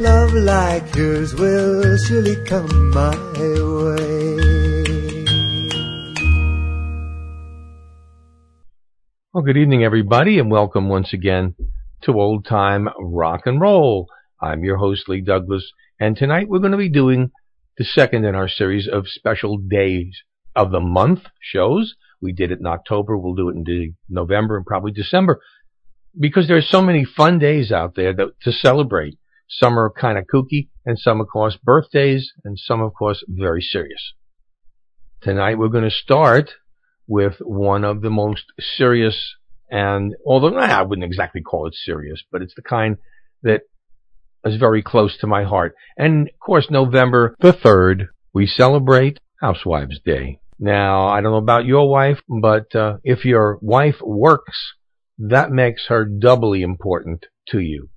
Love like yours will surely come my way. Well, good evening, everybody, and welcome once again to Old Time Rock and Roll. I'm your host, Lee Douglas, and tonight we're going to be doing the second in our series of special days of the month shows. We did it in October, we'll do it in November and probably December, because there's so many fun days out there that, to celebrate. Some are kind of kooky, and some, of course, birthdays, and some, of course, very serious. Tonight we're going to start with one of the most serious and although I wouldn't exactly call it serious, but it's the kind that is very close to my heart. And of course, November the 3rd, we celebrate Housewives Day. Now, I don't know about your wife, but uh, if your wife works, that makes her doubly important to you.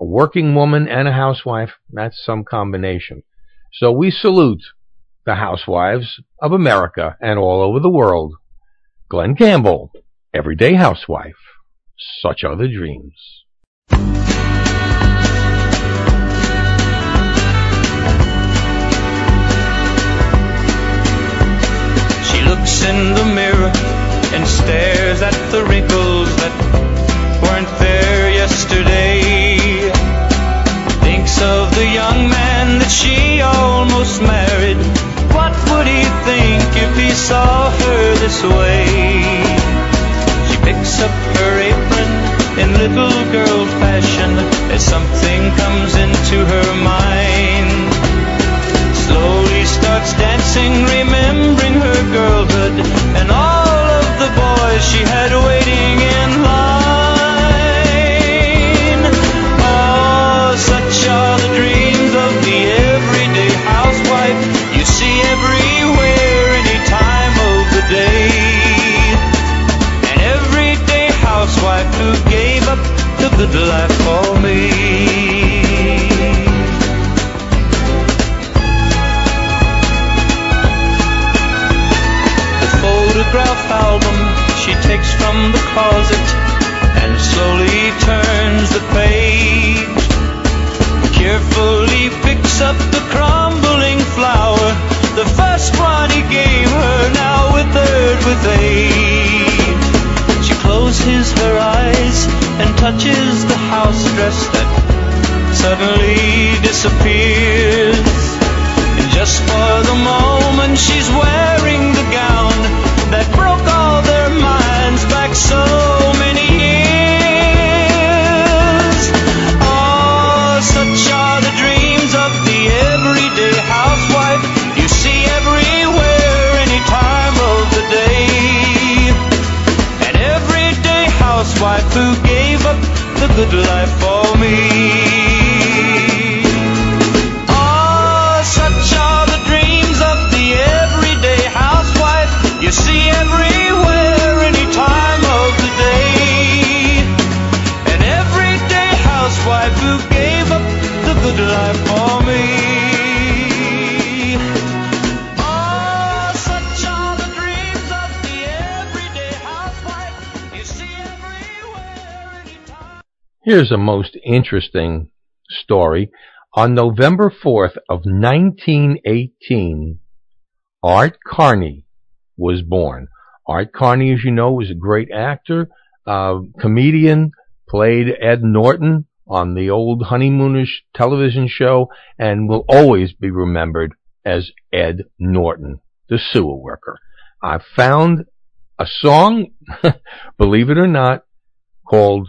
A working woman and a housewife, that's some combination. So we salute the housewives of America and all over the world. Glen Campbell, Everyday Housewife. Such are the dreams. She looks in the mirror and stares at the wrinkles that weren't there that she almost married. What would he think if he saw her this way? She picks up her apron in little girl fashion as something comes into her mind slowly starts dancing, remembering her girlhood and all of the boys she had waiting good life for me. The photograph album she takes from the closet and slowly turns the page. Carefully picks up the crumbling flower, the first one he gave her, now withered with age. She closes her eyes touches the house dress that suddenly disappears. And just for the moment, she's wearing the gown that broke all their minds back so many years. Oh, such are the dreams of the everyday housewife you see everywhere, any time of the day. An everyday housewife who up the good life for me. Here's a most interesting story. On November 4th of 1918, Art Carney was born. Art Carney, as you know, was a great actor, uh, comedian, played Ed Norton on the old Honeymooners television show, and will always be remembered as Ed Norton, the sewer worker. I found a song, believe it or not, called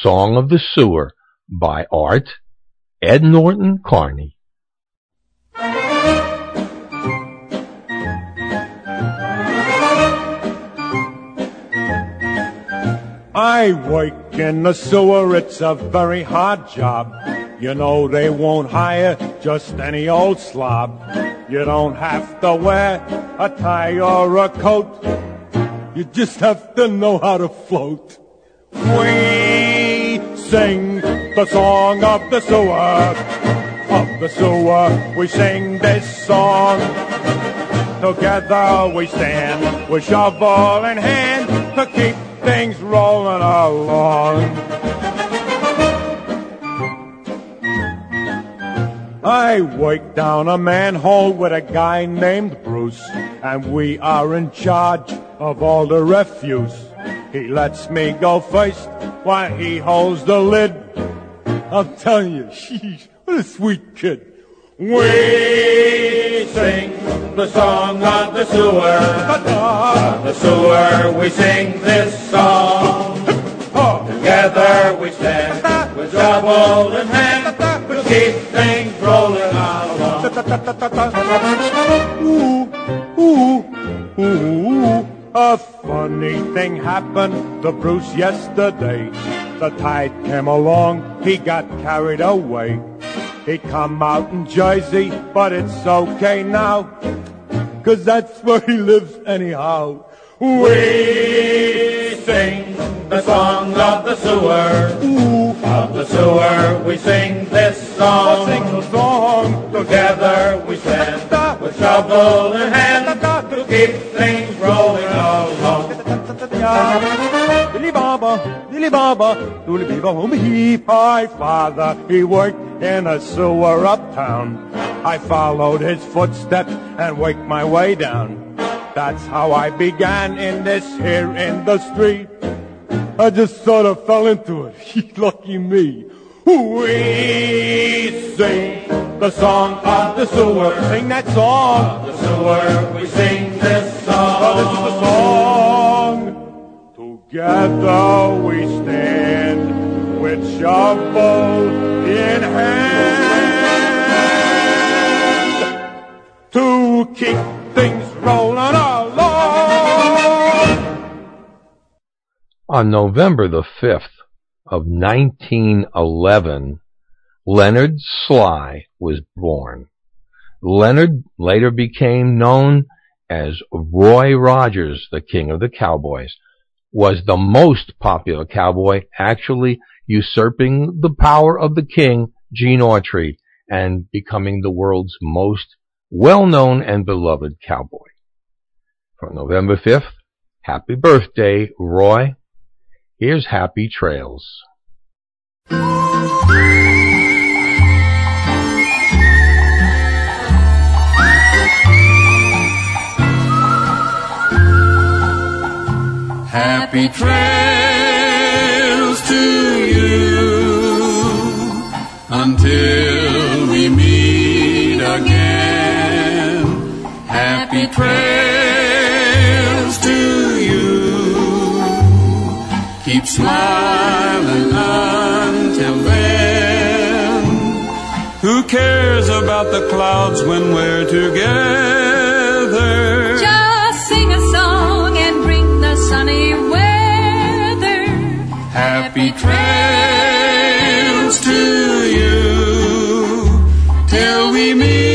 Song of the Sewer by Art Ed Norton Carney. I work in the sewer, it's a very hard job. You know they won't hire just any old slob. You don't have to wear a tie or a coat. You just have to know how to float. We sing the song of the sewer, of the sewer. We sing this song. Together we stand with shovel in hand to keep things rolling along. I work down a manhole with a guy named Bruce, and we are in charge of all the refuse. He lets me go first while he holds the lid. I'm telling you, sheesh, what a sweet kid. We sing the song of the sewer. Of the sewer, we sing this song. Together we stand with shovel in hand to keep things rolling along. Ooh, ooh, ooh. A funny thing happened to Bruce yesterday. The tide came along, he got carried away. He come out in Jersey, but it's okay now. Cause that's where he lives anyhow. We sing the song of the sewer. Ooh. Of the sewer, we sing this song. Sing the song. Together we stand with shovel in hand to keep things rolling along. Dilly Baba, Dilly Baba, Dooley Beaver, home heap. My father, he worked in a sewer uptown. I followed his footsteps and worked my way down. That's how I began in this here industry. I just sort of fell into it. Lucky me. We sing the song of the sewer. Sing that song. Of the sewer, we sing this song. Oh, this is the song. Together we stand with shovel in hand to keep On November the 5th of 1911, Leonard Slye was born. Leonard later became known as Roy Rogers, the king of the cowboys, was the most popular cowboy, actually usurping the power of the king, Gene Autry, and becoming the world's most well-known and beloved cowboy. For November 5th, happy birthday, Roy. Here's Happy Trails. Happy trails to you until we meet again. Happy trails keep smiling until then. Who cares about the clouds when we're together? Just sing a song and bring the sunny weather. Happy trails to you till we meet.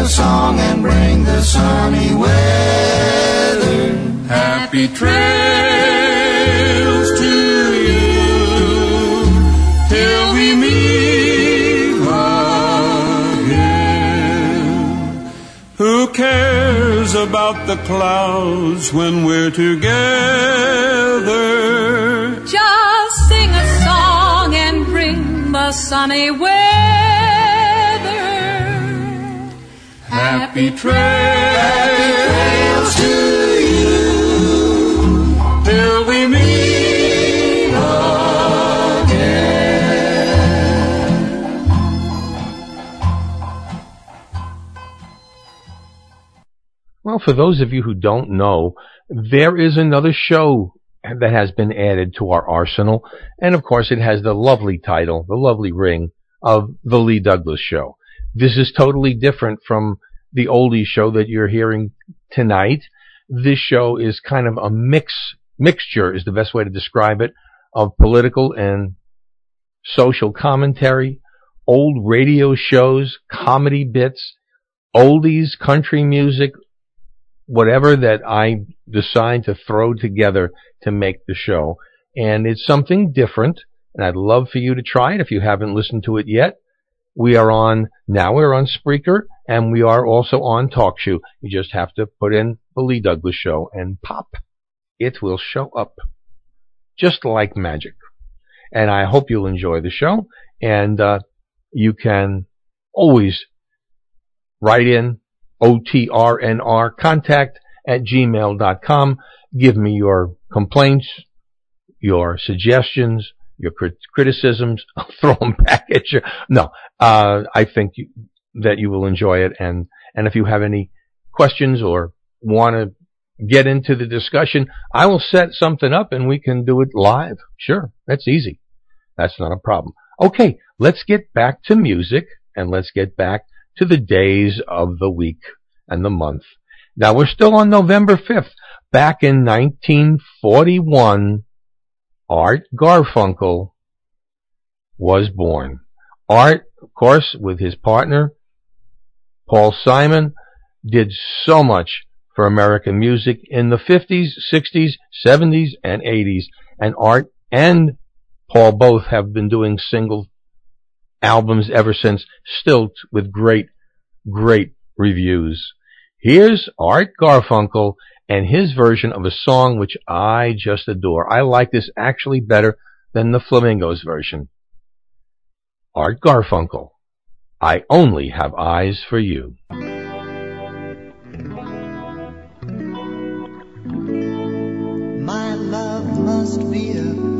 A song and bring the sunny weather. Happy trails to you till we meet again. Who cares about the clouds when we're together? Just sing a song and bring the sunny weather. Happy trails to you till we meet again. Well, for those of you who don't know, there is another show that has been added to our arsenal, and of course it has the lovely title, the lovely ring of The Lee Douglas Show. This is totally different from the oldies show that you're hearing tonight. This show is kind of a mix, mixture is the best way to describe it, of political and social commentary, old radio shows, comedy bits, oldies, country music, whatever that I decide to throw together to make the show. And it's something different, and I'd love for you to try it if you haven't listened to it yet. We are on, now we're on Spreaker, and we are also on TalkShoe. You just have to put in the Lee Douglas Show and pop. It will show up. Just like magic. And I hope you'll enjoy the show, and uh, you can always write in OTRNR contact at gmail.com. Give me your complaints, your suggestions, your crit- criticisms. I'll throw them back at you. No, uh, I think you, that you will enjoy it. And, and if you have any questions or want to get into the discussion, I will set something up and we can do it live. Sure. That's easy. That's not a problem. Okay. Let's get back to music and let's get back to the days of the week and the month. Now we're still on November 5th. Back in 1941, Art Garfunkel was born. Art, of course, with his partner, Paul Simon, did so much for American music in the 50s, 60s, 70s, and 80s. And Art and Paul both have been doing single albums ever since, still with great, great reviews. Here's Art Garfunkel and his version of a song which I just adore. I like this actually better than the Flamingos version. Art Garfunkel, I only have eyes for you. My love must be a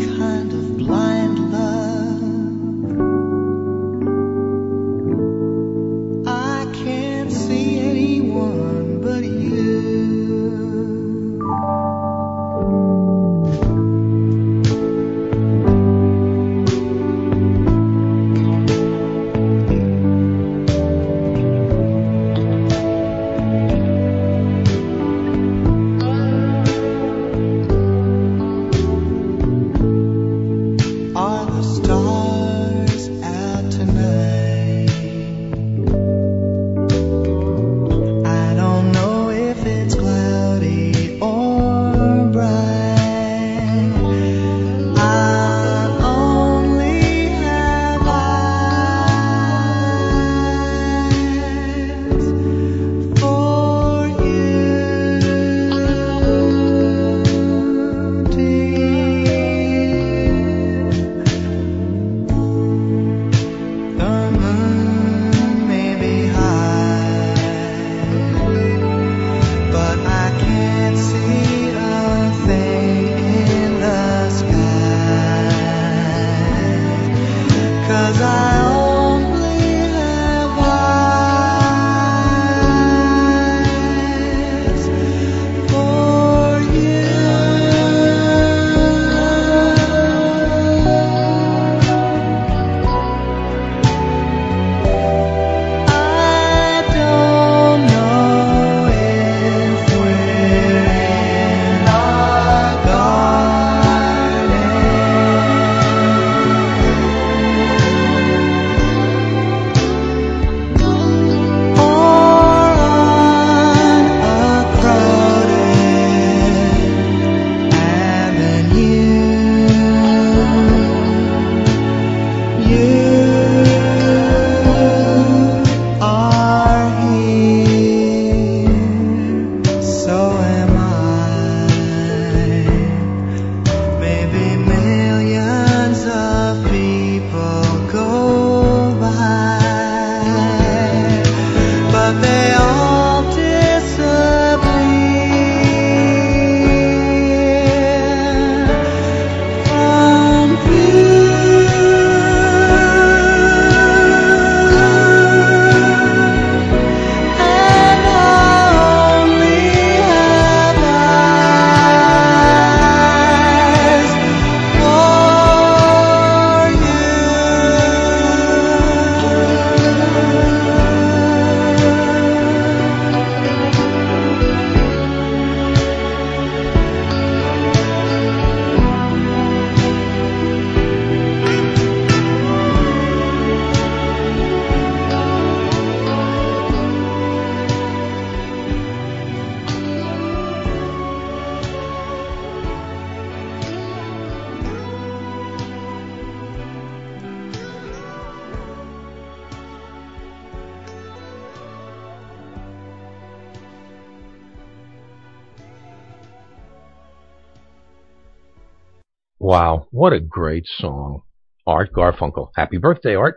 what a great song. Art Garfunkel. Happy birthday, Art.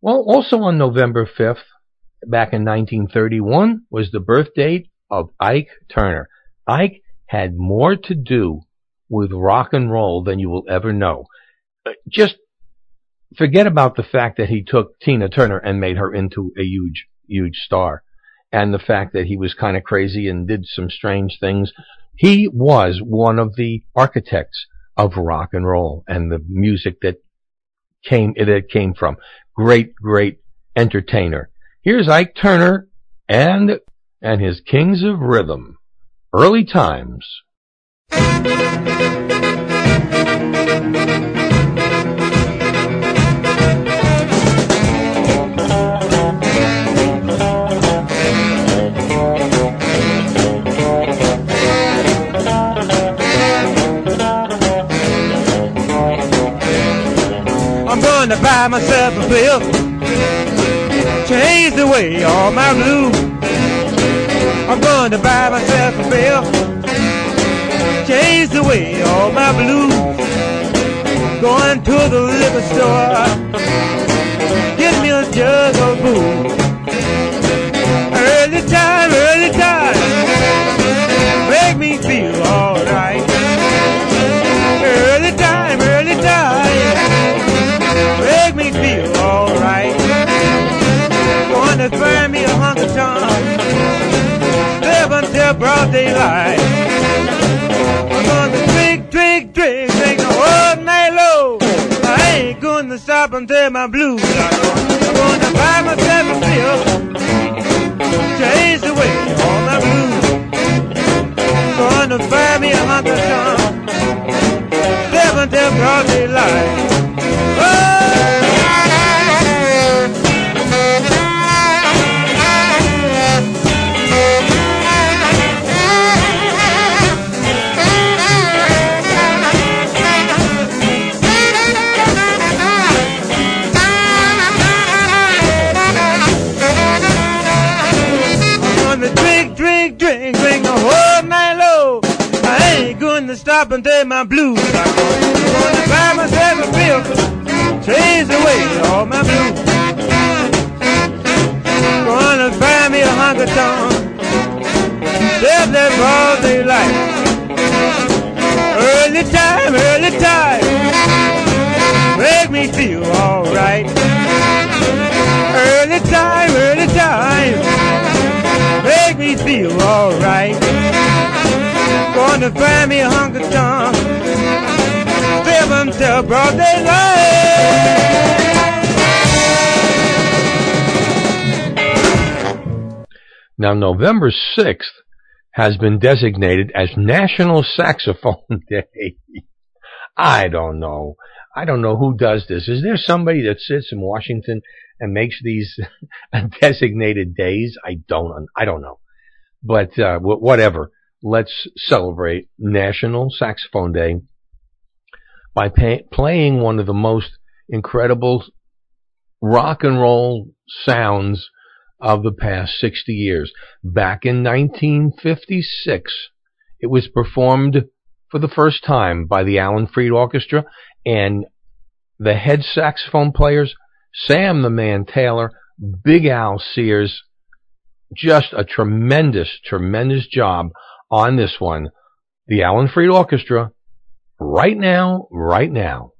Well, also on November 5th, back in 1931, was the birth date of Ike Turner. Ike had more to do with rock and roll than you will ever know. Just forget about the fact that he took Tina Turner and made her into a huge, huge star. And the fact that he was kind of crazy and did some strange things. He was one of the architects of rock and roll and the music that came, it came from. Great, great entertainer. Here's Ike Turner and, and his Kings of Rhythm. Early Times. I'm gonna buy myself a bill, change the way all my blues. I'm gonna buy myself a bill, change the way all my blues. Going to the liquor store, get me a jug of booze. Early time, early time, Gonna find me a hunk of tongue, live until broad daylight. I'm gonna drink, drink, drink, drink whole night long. I ain't gonna stop until my blues are gone. I'm gonna buy myself a pill, feel alright. Gonna find me a tongue, live until broad daylight. Now, November 6th has been designated as National Saxophone Day. I don't know. I don't know who does this. Is there somebody that sits in Washington and makes these designated days? I don't. I don't know. But uh, wh- whatever. Let's celebrate National Saxophone Day by pay- playing one of the most incredible rock and roll sounds of the past 60 years. Back in 1956, it was performed for the first time by the Alan Freed Orchestra and the head saxophone players, Sam the Man Taylor, Big Al Sears, just a tremendous, tremendous job on this one. The Alan Freed Orchestra, right now, right now.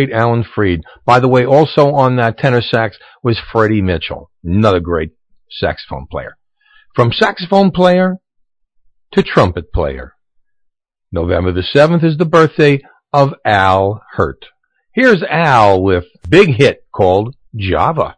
Great Alan Freed. By the way, also on that tenor sax was Freddie Mitchell, another great saxophone player. From saxophone player to trumpet player. November the 7th is the birthday of Al Hirt. Here's Al with big hit called Java.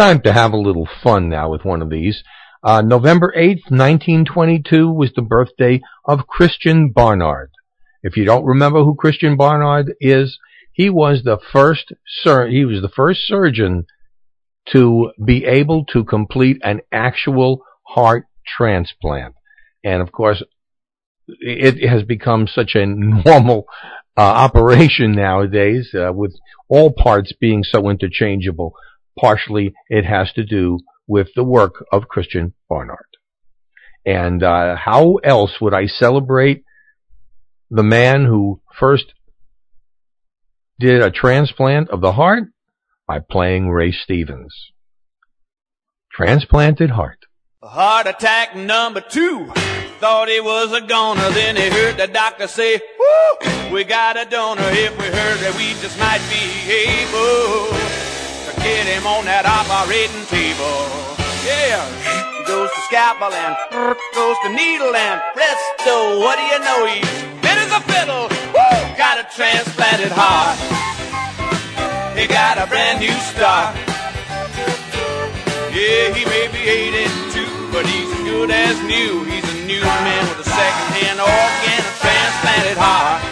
Time to have a little fun now with one of these. Uh, November 8th, 1922 was the birthday of Christiaan Barnard. If you don't remember who Christiaan Barnard is, he was the first sur- he was the first surgeon to be able to complete an actual heart transplant. And of course, it has become such a normal uh, operation nowadays, uh, with all parts being so interchangeable partially it has to do with the work of Christiaan Barnard. And uh, how else would I celebrate the man who first did a transplant of the heart? By playing Ray Stevens. Transplanted heart. Heart attack number two. Thought he was a goner, then he heard the doctor say, Woo, we got a donor. If we heard that we just might be able get him on that operating table. Yeah, goes to scalpel and goes to needle and presto, what do you know? He's fit as a fiddle. Woo! Got a transplanted heart. He got a brand new start. Yeah, he may be 82, but he's as good as new. He's a new man with a second-hand organ, a transplanted heart.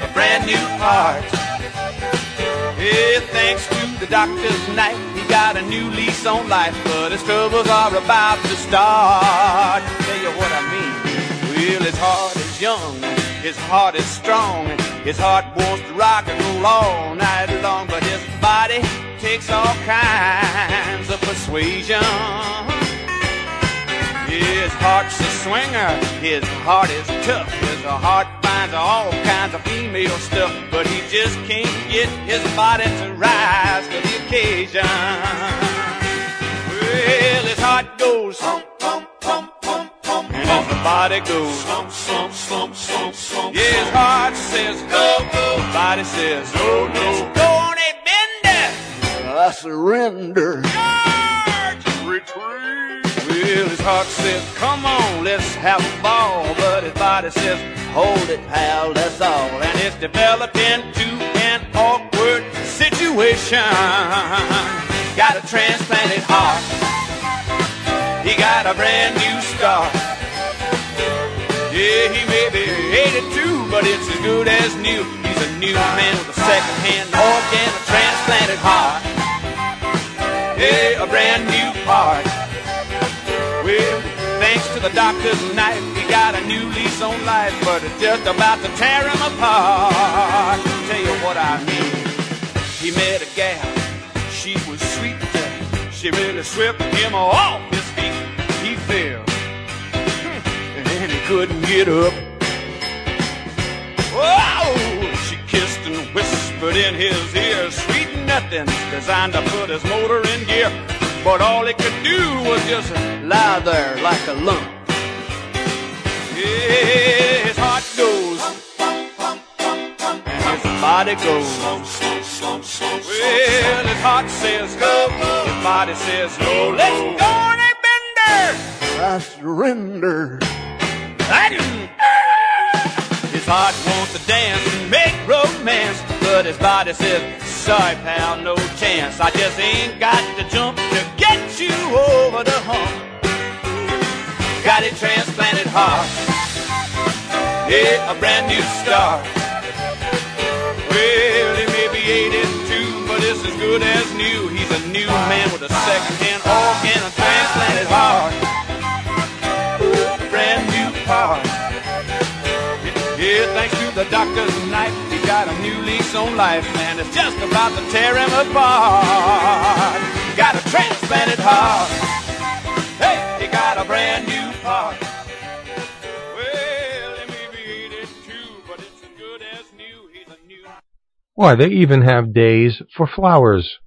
A brand new heart. Yeah, thanks to the doctor's knife, he got a new lease on life, but his troubles are about to start. Tell you what I mean. Well, his heart is young, his heart is strong, his heart wants to rock and roll all night long, but his body takes all kinds of persuasion. His heart's a swinger, his heart is tough. His heart finds all kinds of female stuff, but he just can't get his body to rise to the occasion. Well, his heart goes pump, pump, pump, pump, pump, and his body goes slump, slump, slump, slump, slump. Yeah, his heart says go, go, body says no, no. Go on a bender. I surrender. Charge, retreat. Well, his heart says, come on, let's have a ball. But his body says, hold it, pal, that's all. And it's developed into an awkward situation. Got a transplanted heart. He got a brand new start. Yeah, he may be 82, but it's as good as new. He's a new man with a second-hand organ, a transplanted heart. Yeah, a brand new heart. Well, thanks to the doctor's knife, he got a new lease on life, but it's just about to tear him apart. Tell you what I mean. He met a gal, she was sweet. She really swept him off his feet. He fell, hmm. and he couldn't get up. Whoa! She kissed and whispered in his ear sweet nothings designed to put his motor in gear. But all he could do was just lie there like a lump. Yeah, his heart goes, and his body goes. Well, his heart says go, his body says no. Let's go, on a bender. I surrender. His heart wants to dance and make romance, but his body says, sorry pal, no chance. I just ain't got the jump to get you over the hump. Got a transplanted heart, yeah, a brand new start. Well, he may be 82, but it's as good as new. He's a new man with a second-hand organ, a transplanted heart. The doctor's knife, he got a new lease on life, man. It's just about to tear him apart. Got a transplanted heart. Hey, he got a brand new heart. Well, he may be 82, but it's as good as new. He's a new. Why, they even have days for flowers.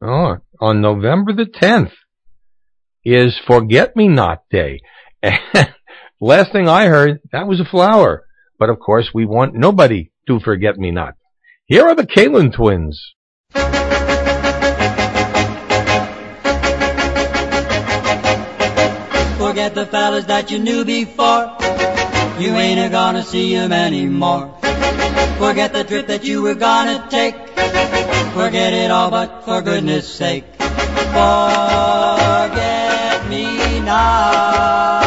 Oh, on November the 10th is Forget Me Not Day. And last thing I heard, that was a flower. But of course, we want nobody to forget me not. Here are the Kalin twins. Forget the fellas that you knew before. You ain't a gonna see 'em anymore. Forget the trip that you were gonna take. Forget it all, but for goodness sake, forget me not.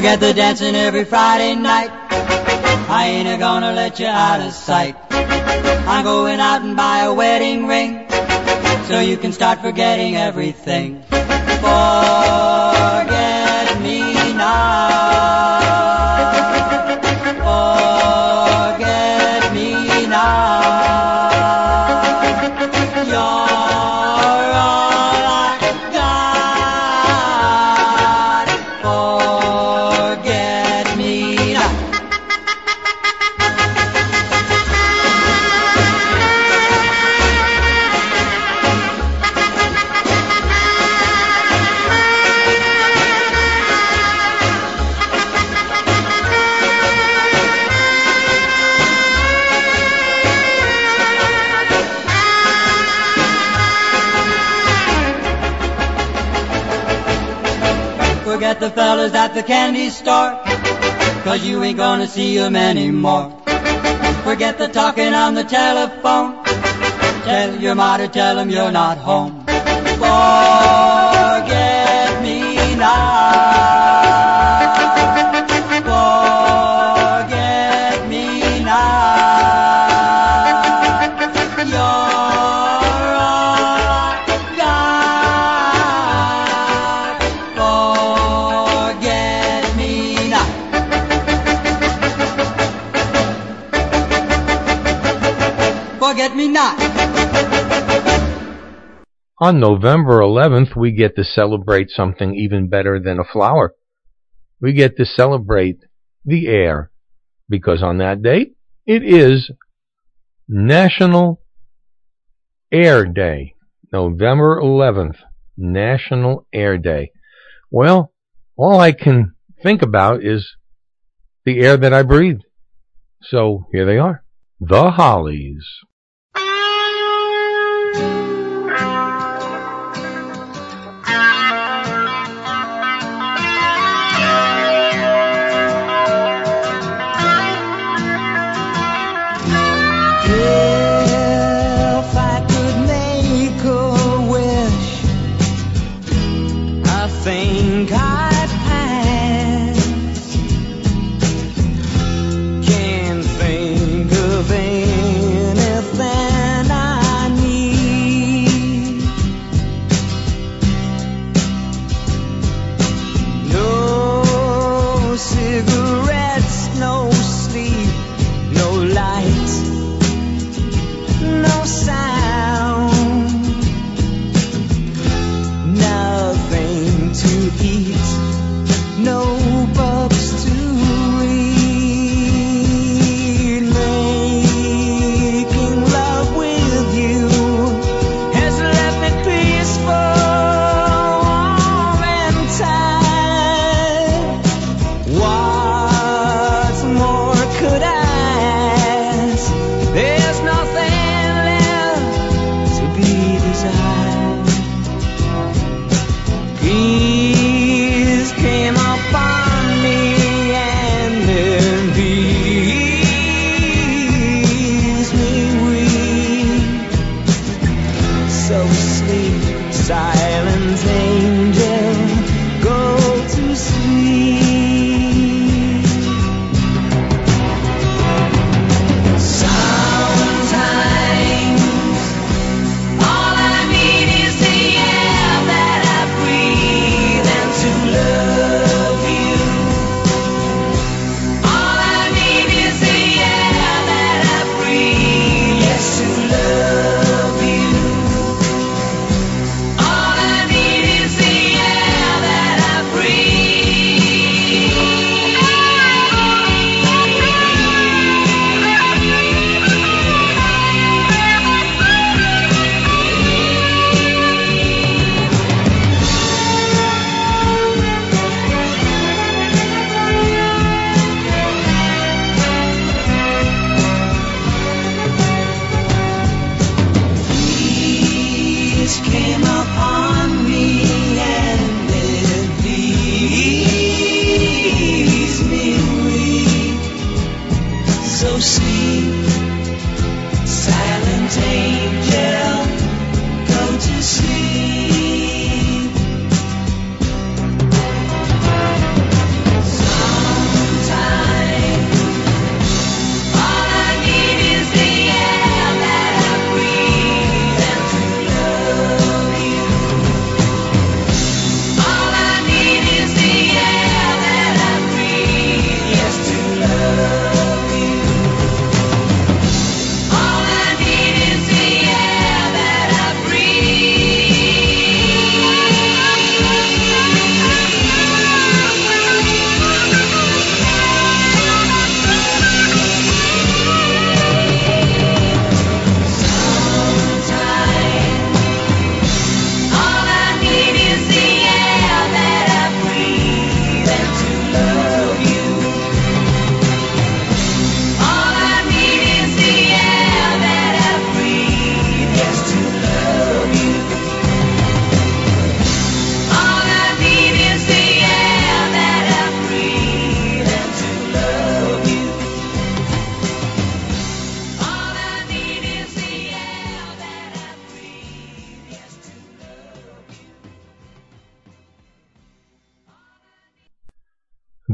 Forget the dancing every Friday night. I ain't a gonna let you out of sight. I'm going out and buy a wedding ring so you can start forgetting everything. Forget the candy store, cause you ain't gonna see 'em anymore. Forget the talking on the telephone, tell your mother, tell 'em you're not home. Forget me not. On November 11th, we get to celebrate something even better than a flower. We get to celebrate the air, because on that date, it is National Air Day. November 11th, National Air Day. Well, all I can think about is the air that I breathe. So here they are. The Hollies.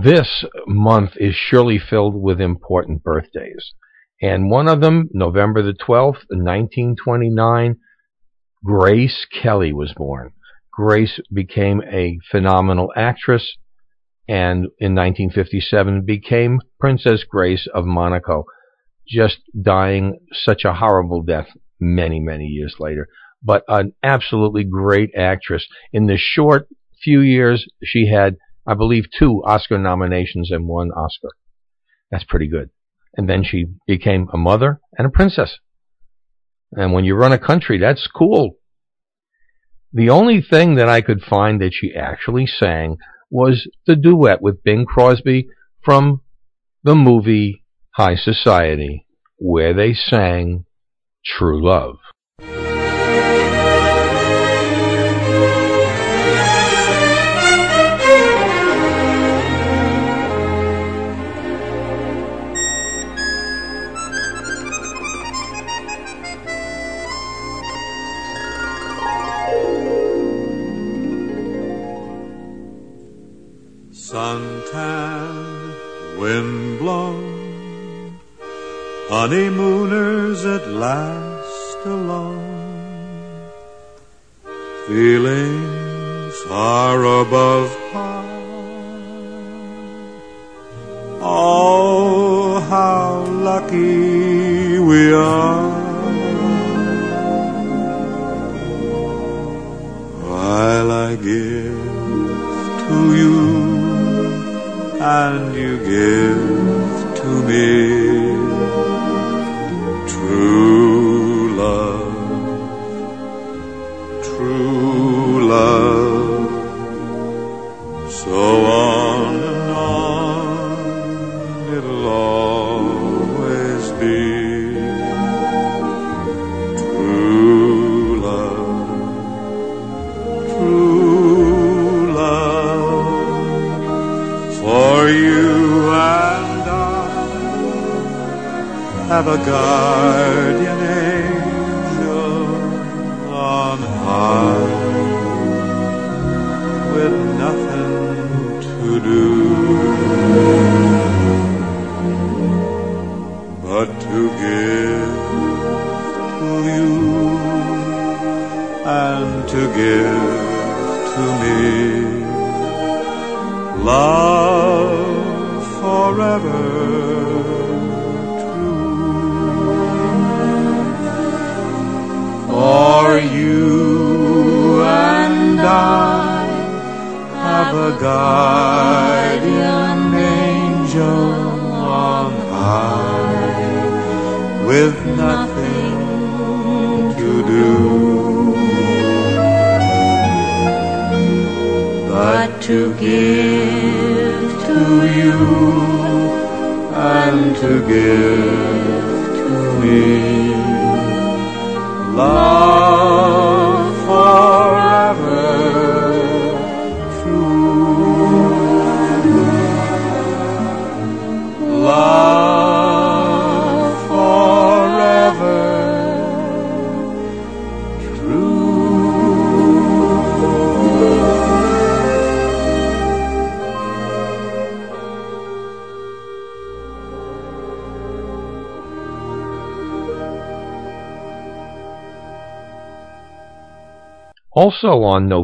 This month is surely filled with important birthdays. And one of them, November the 12th, 1929, Grace Kelly was born. Grace became a phenomenal actress and in 1957 became Princess Grace of Monaco, just dying such a horrible death many, many years later. But an absolutely great actress. In the short few years, she had I believe, two Oscar nominations and one Oscar. That's pretty good. And then she became a mother and a princess. And when you run a country, that's cool. The only thing that I could find that she actually sang was the duet with Bing Crosby from the movie High Society, where they sang True Love. Suntan, windblown, honeymooners at last alone. Feelings far above par. Oh, how lucky we are.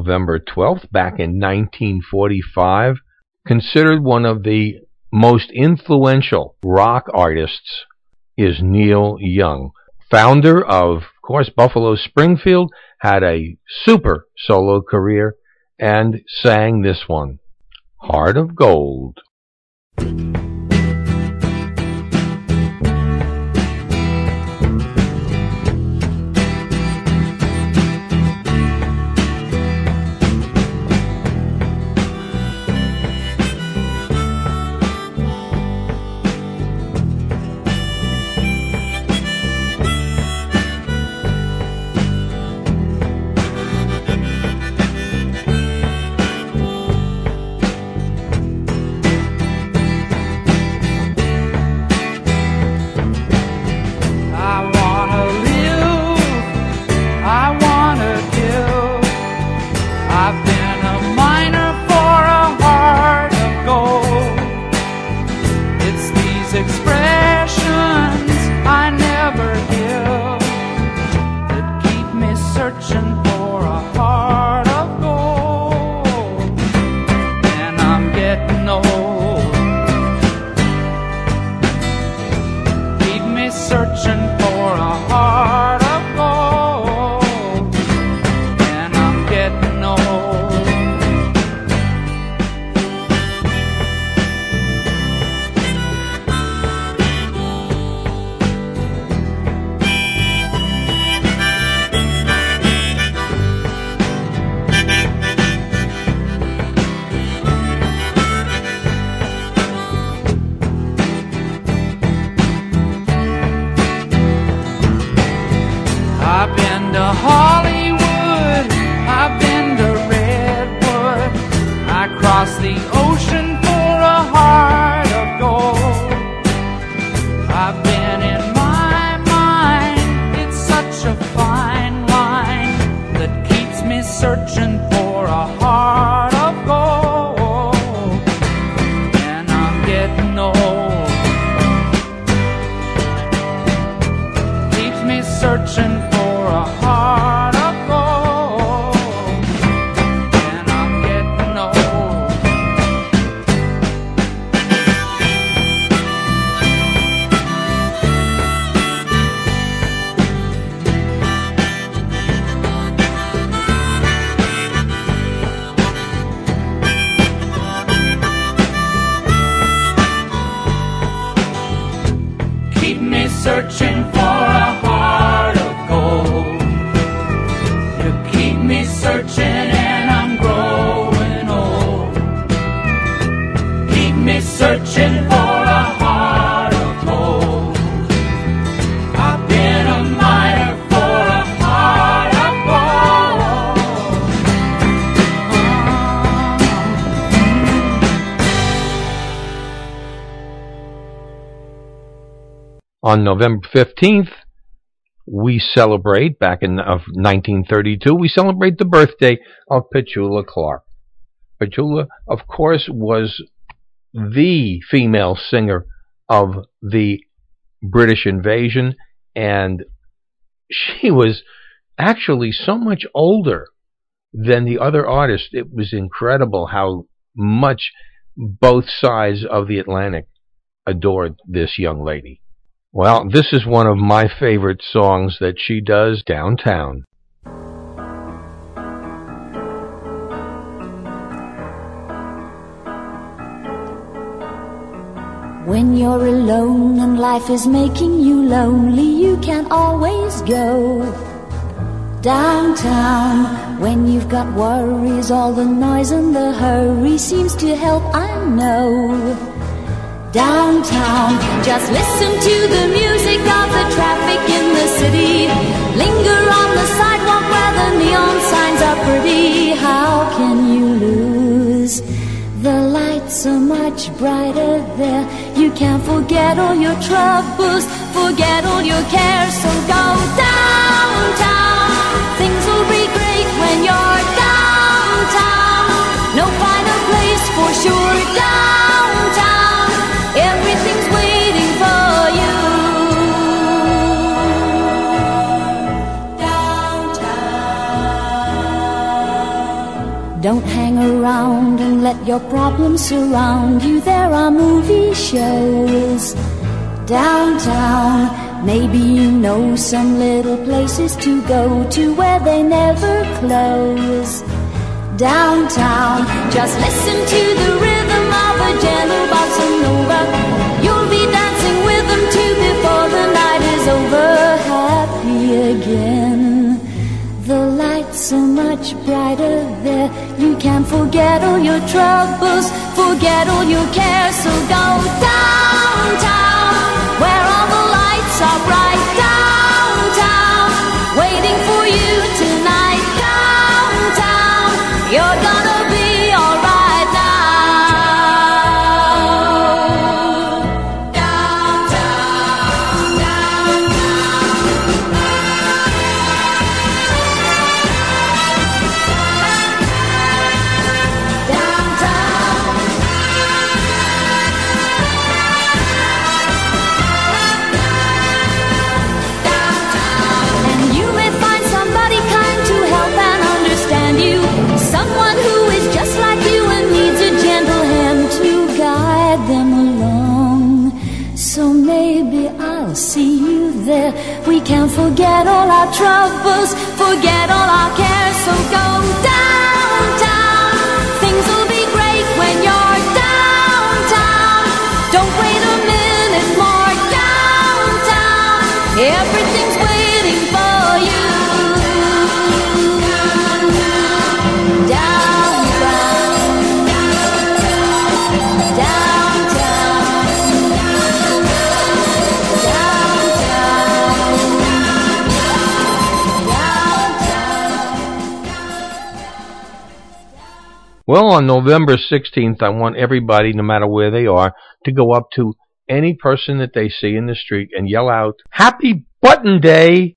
November 12th, back in 1945, considered one of the most influential rock artists is Neil Young. Founder of, of course, Buffalo Springfield, had a super solo career and sang this one, Heart of Gold. On November 15th, we celebrate, back in of 1932, we celebrate the birthday of Petula Clark. Petula, of course, was the female singer of the British invasion, and she was actually so much older than the other artists. It was incredible how much both sides of the Atlantic adored this young lady. Well, this is one of my favorite songs that she does downtown. When you're alone and life is making you lonely, you can always go downtown. When you've got worries, all the noise and the hurry seems to help, I know. Downtown, just listen to the music of the traffic in the city. Linger on the sidewalk where the neon signs are pretty. How can you lose? The lights are much brighter there. You can't forget all your troubles, forget all your cares. So go downtown. Things will be great when you're downtown. No finer place for sure. Downtown. Around and let your problems surround you. There are movie shows downtown. Maybe you know some little places to go to where they never close. Downtown, just listen to so much brighter there. You can forget all your troubles, forget all your cares. So go downtown, where all the lights are bright. Forget all our troubles, forget all our cares. So go downtown. Well, on November 16th, I want everybody, no matter where they are, to go up to any person that they see in the street and yell out, Happy Button Day!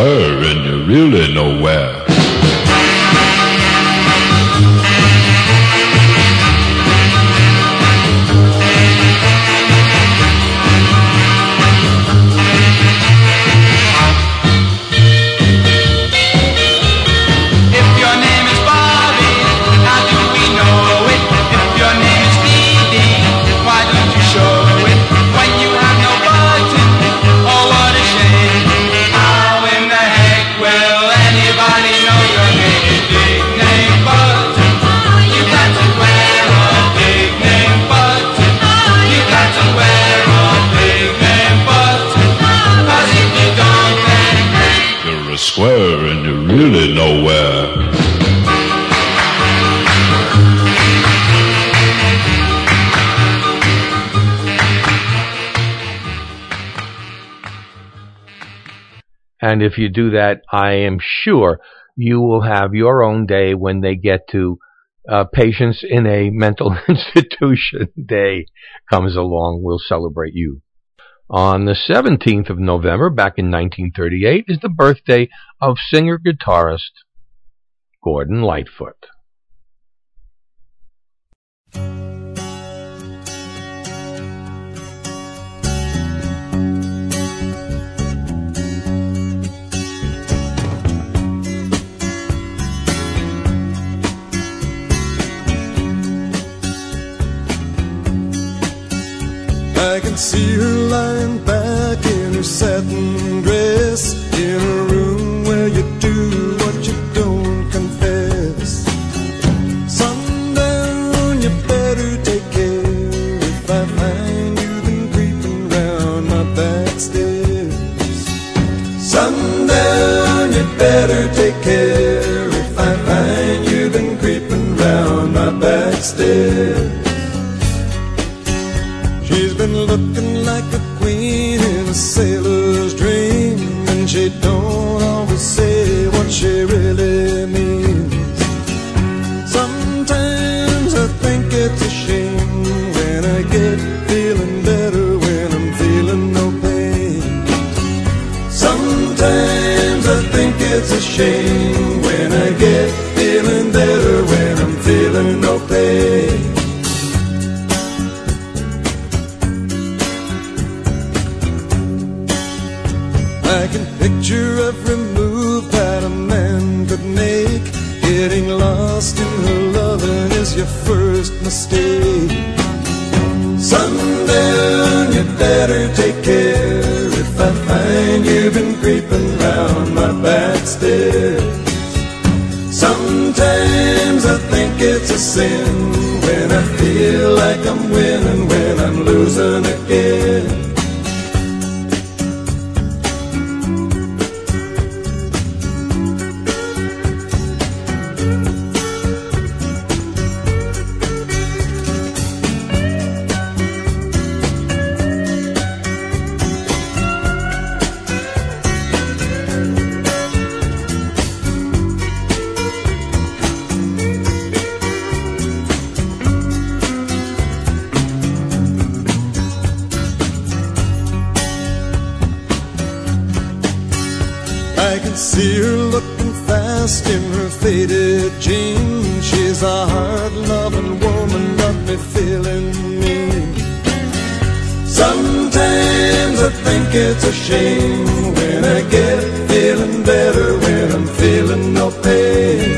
And you're really nowhere. Really nowhere. And if you do that, I am sure you will have your own day when they get to uh, patients in a mental institution day comes along. We'll celebrate you. On the 17th of November, back in 1938, is the birthday of singer-guitarist Gordon Lightfoot. See her lying back in her satin dress in a room where you do what you don't confess. Sundown, you better take care if I find you've been creeping round my back stairs. Sundown, you better take care if I find you've been creeping round my back stairs. Been looking like a queen in a sailor's dream, and she don't always say what she really means. Sometimes I think it's a shame when I get feeling better when I'm feeling no pain. Sometimes I think it's a shame you better take care if I find you've been creeping round my back stairs. Sometimes I think it's a sin when I feel like I'm winning when I'm losing again. Faded jeans. She's a hard loving woman, got me feeling mean. Sometimes I think it's a shame when I get feeling better when I'm feeling no pain.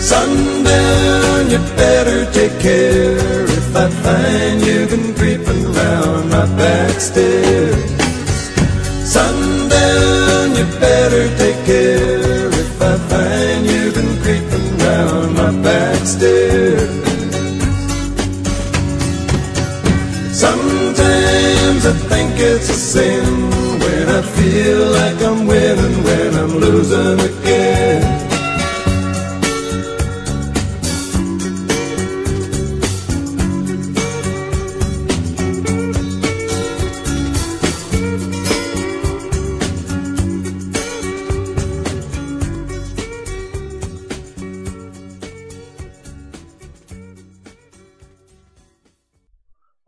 Sundown, you better take care if I find you've been creeping round my back stairs. Sundown, you better take care Sometimes I think it's a sin when I feel like I'm winning when I'm losing again.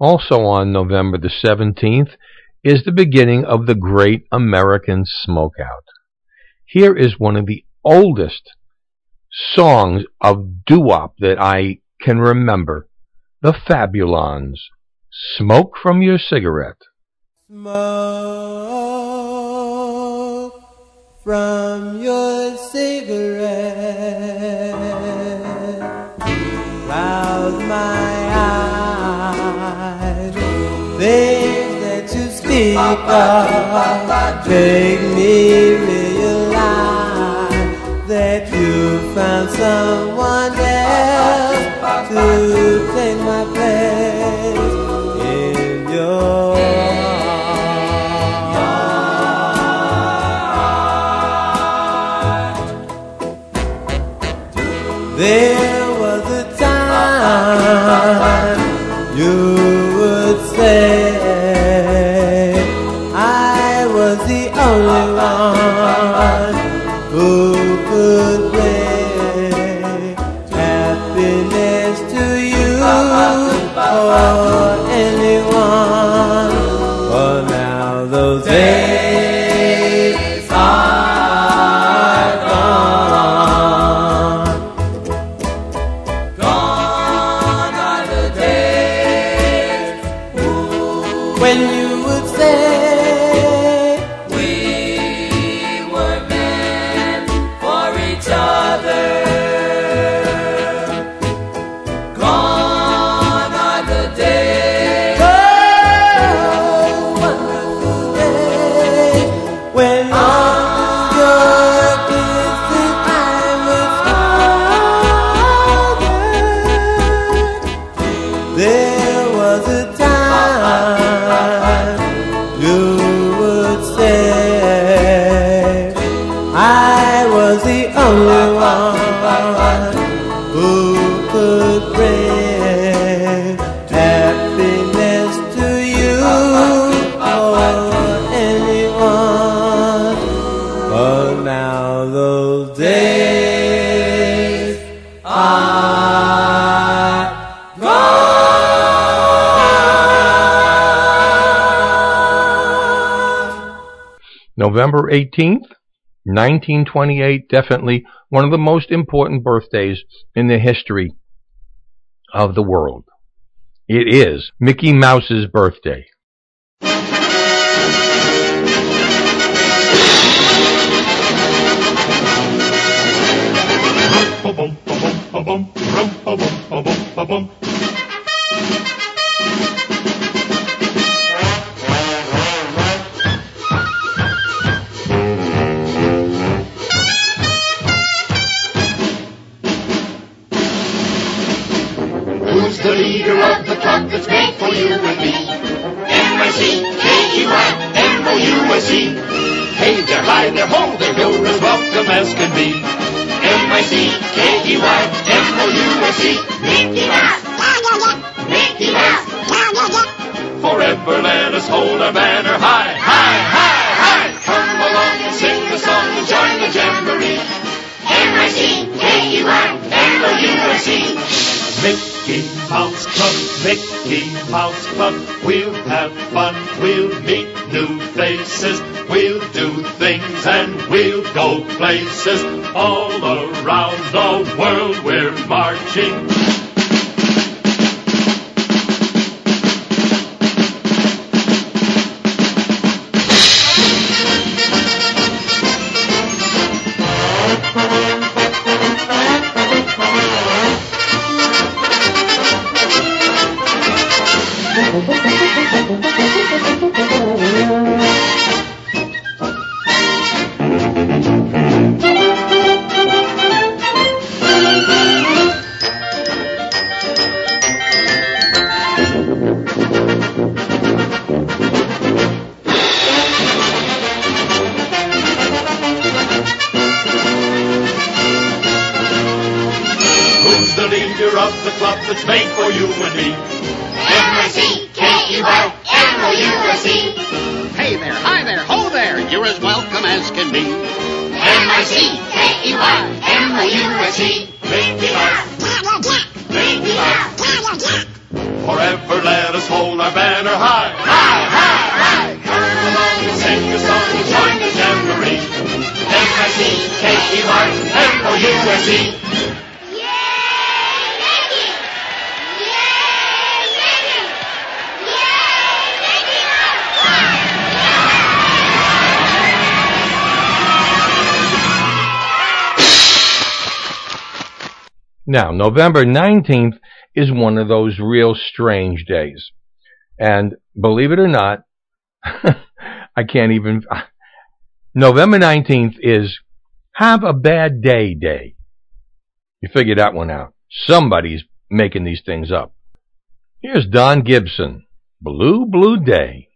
Also on November the 17th is the beginning of the Great American Smokeout. Here is one of the oldest songs of doo-wop that I can remember. The Fabulons. Smoke from your cigarette. Smoke from your cigarette clouds my. Things that you speak of make me realize that you found someone else to take my place in your There November 18th, 1928, definitely one of the most important birthdays in the history of the world. It is Mickey Mouse's birthday. Leader of the club that's made for you and me? M-I-C-K-E-Y, M-O-U-S-E. Hey there, hi there, ho there, you're as welcome as can be. M-I-C-K-E-Y, M-O-U-S-E. Mickey Mouse, yeah yeah Mickey Mouse, yeah yeah Forever let us hold our banner high, high, high, high. Come along and sing the song and join the jamboree. M-I-C-K-E-Y, M-O-U-S-E. Mickey Mouse Club, Mickey Mouse Club. We'll have fun, we'll meet new faces. We'll do things and we'll go places. All around the world we're marching. Now, November 19th is one of those real strange days. And believe it or not, I can't even. November 19th is Have a Bad Day Day. You figure that one out. Somebody's making these things up. Here's Don Gibson, Blue Blue Day.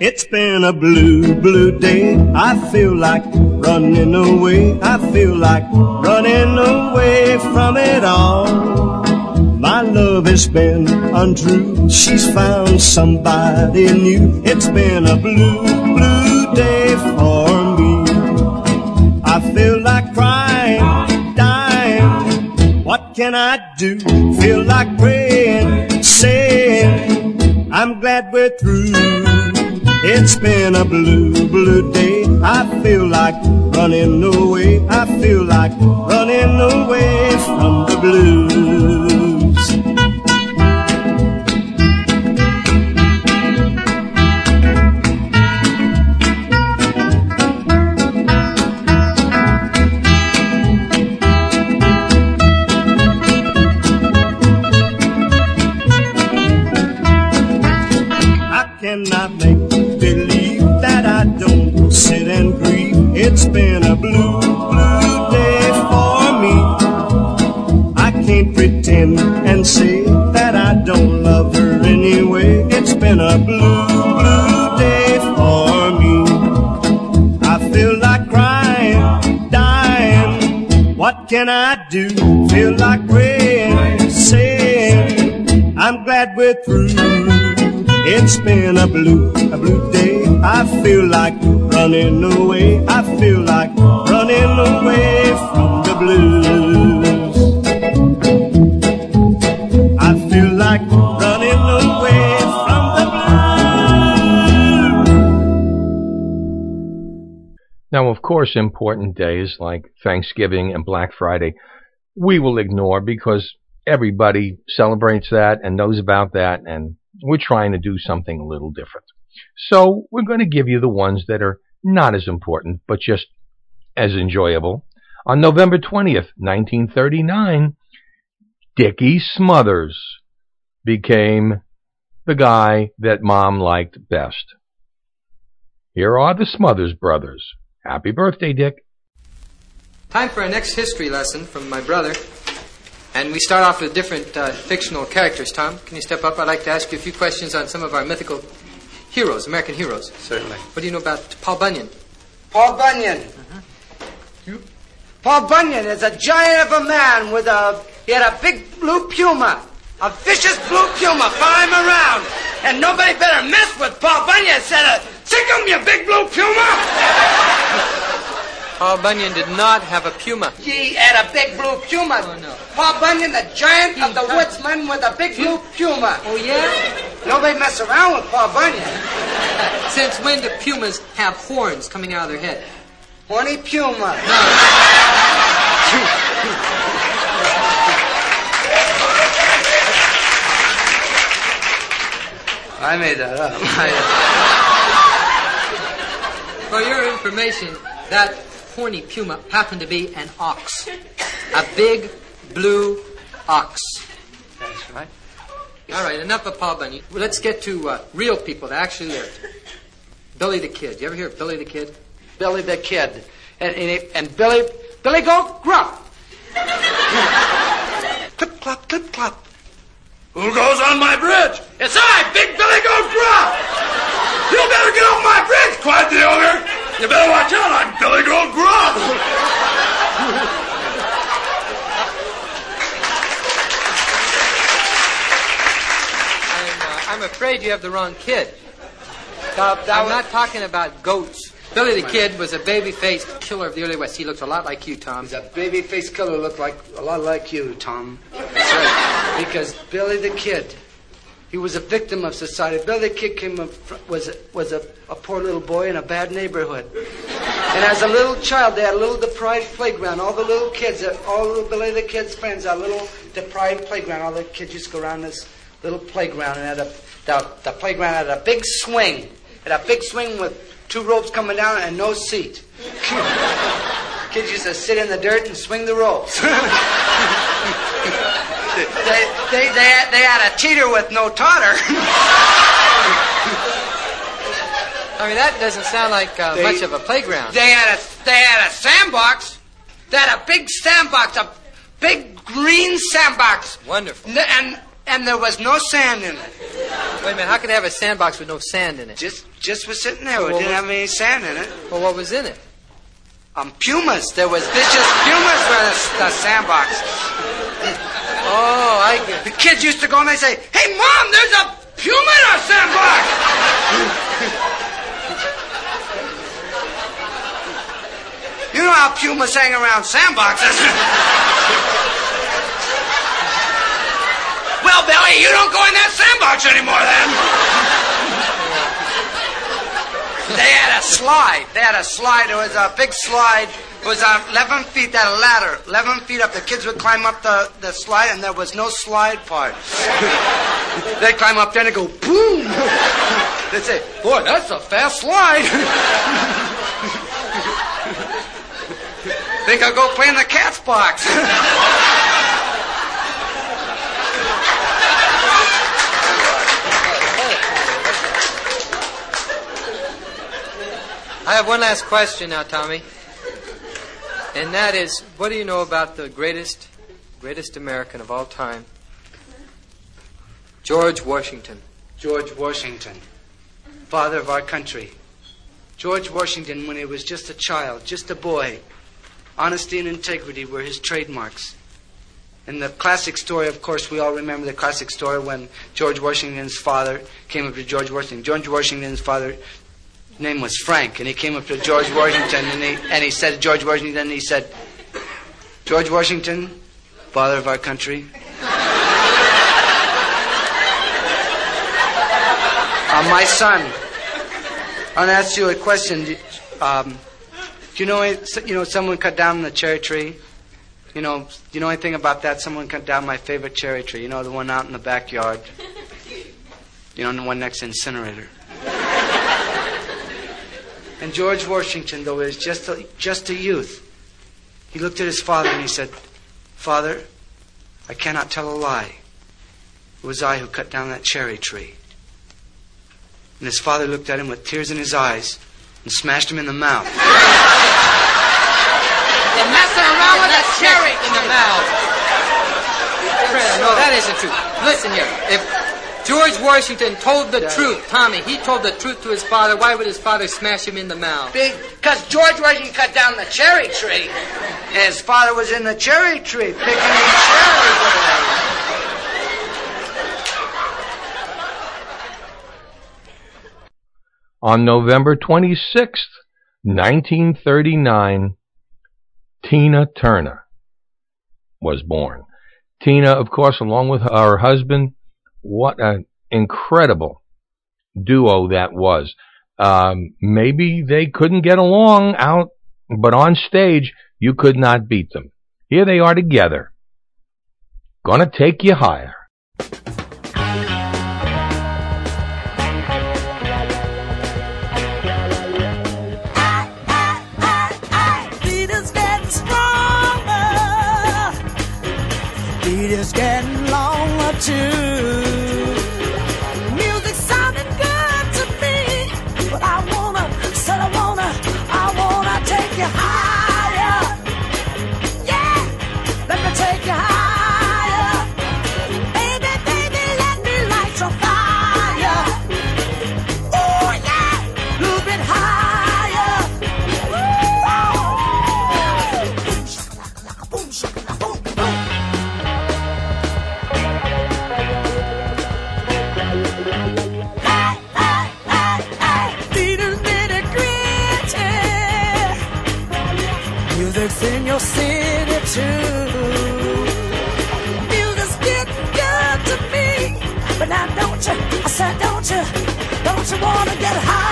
It's been a blue, blue day. I feel like running away. I feel like running away from it all. My love has been untrue. She's found somebody new. It's been a blue, blue day for me. I feel like crying, dying. What can I do? Feel like praying, saying, I'm glad we're through. It's been a blue, blue day. I feel like running away. I feel like running away from the blues. It's been a blue, blue day for me. I can't pretend and say that I don't love her anyway. It's been a blue, blue day for me. I feel like crying, dying. What can I do? Feel like praying, saying, I'm glad we're through. It's been a blue, a blue day. I feel like running away. I feel like running away from the blues. I feel like running away from the blues. Now, of course, important days like Thanksgiving and Black Friday we will ignore because everybody celebrates that and knows about that, and we're trying to do something a little different. So we're going to give you the ones that are not as important, but just as enjoyable. On November 20th, 1939, Dickie Smothers became the guy that mom liked best. Here are the Smothers brothers. Happy birthday, Dick. Time for our next history lesson from my brother. And we start off with different uh, fictional characters. Tom, can you step up? I'd like to ask you a few questions on some of our mythical heroes, American heroes. Certainly. What do you know about Paul Bunyan? Paul Bunyan. Uh-huh. You? Paul Bunyan is a giant of a man with a. He had a big blue puma. A vicious blue puma follow him around. And nobody better mess with Paul Bunyan. Said, Sick him, you big blue puma! Paul Bunyan did not have a puma. He had a big blue puma. Oh, Paul Bunyan, the giant of the woodsman with a big blue puma. Oh, yeah? Nobody mess around with Paul Bunyan. Since when do pumas have horns coming out of their head? Horny puma. No. I made that up. For your information, that horny puma happened to be an ox. A big blue ox. That's right. All right, enough of Paul Bunyan. Let's get to uh, real people that actually lived. Billy the Kid. You ever hear of Billy the Kid? Billy the Kid. And, and, and Billy, Billy go gruff. clip, clop, clip, clop. Who goes on my bridge? It's I, Big Billy Goat Gruff! You better get off my bridge, cried the ogre. You better watch out, I'm Billy Goat Gruff! I'm, uh, I'm afraid you have the wrong kid. I'm not talking about goats. Billy the Kid was a baby-faced killer of the early West. He looks a lot like you, Tom. He's a baby-faced killer looked like a lot like you, Tom. That's right. Because Billy the Kid, he was a victim of society. Billy the Kid came was was a, a poor little boy in a bad neighborhood. And as a little child, they had a little deprived playground. All the little kids, uh, all little Billy the Kid's friends, had a little deprived playground. All the kids used to go around this little playground, and had a, the, the playground had a big swing. It Had a big swing with two ropes coming down and no seat. Kids used to sit in the dirt and swing the ropes. they, they, they, had, they had a cheater with no totter. I mean, that doesn't sound like uh, They- much of a playground. They had a they had a sandbox. They had a big sandbox, a big green sandbox. Wonderful. N- And and there was no sand in it. Wait a minute, how could they have a sandbox with no sand in it? Just just was sitting there. It didn't have any sand in it. Well, what was in it? Um, pumas. There was vicious pumas in the, the sandbox. Oh, I get The kids used to go and they say, "Hey, mom, there's a puma in our sandbox." you know how pumas hang around sandboxes. well, Billy, you don't go in that sandbox anymore, then. they had a slide. They had a slide. It was a big slide. It was uh, 11 feet, that ladder. 11 feet up. The kids would climb up the, the slide, and there was no slide part. They'd climb up there and go boom. They'd say, boy, that's a fast slide. Think I'll go play in the cat's box. I have one last question now, Tommy. And that is, what do you know about the greatest, greatest American of all time? George Washington. George Washington, father of our country. George Washington, when he was just a child, just a boy, honesty and integrity were his trademarks. And the classic story, of course, we all remember the classic story when George Washington's father came up to George Washington. George Washington's father name was Frank, and he came up to George Washington and he, and he said George Washington, he said, George Washington, father of our country, uh, my son, I want to ask you a question. Um, Do you know? You know, someone cut down the cherry tree. You know, you know anything about that? Someone cut down my favorite cherry tree. You know, the one out in the backyard. You know, the one next to incinerator. And George Washington, though he was just a, just a youth, he looked at his father and he said, "Father, I cannot tell a lie. It was I who cut down that cherry tree." And his father looked at him with tears in his eyes and smashed him in the mouth. They're messing around with a cherry in the mouth. Fred, no, that isn't true. Listen here. If George Washington told the truth, Tommy, he told the truth to his father, why would his father smash him in the mouth? Because George Washington cut down the cherry tree. His father was in the cherry tree picking the cherries away. On November 26th, 1939, Tina Turner was born. Tina, of course, along with her husband, what an incredible duo that was. Um, maybe they couldn't get along out, but on stage, you could not beat them. Here they are together. Gonna take you higher. Too. Music's getting good to me, but now don't you? I said don't you? Don't you wanna get higher?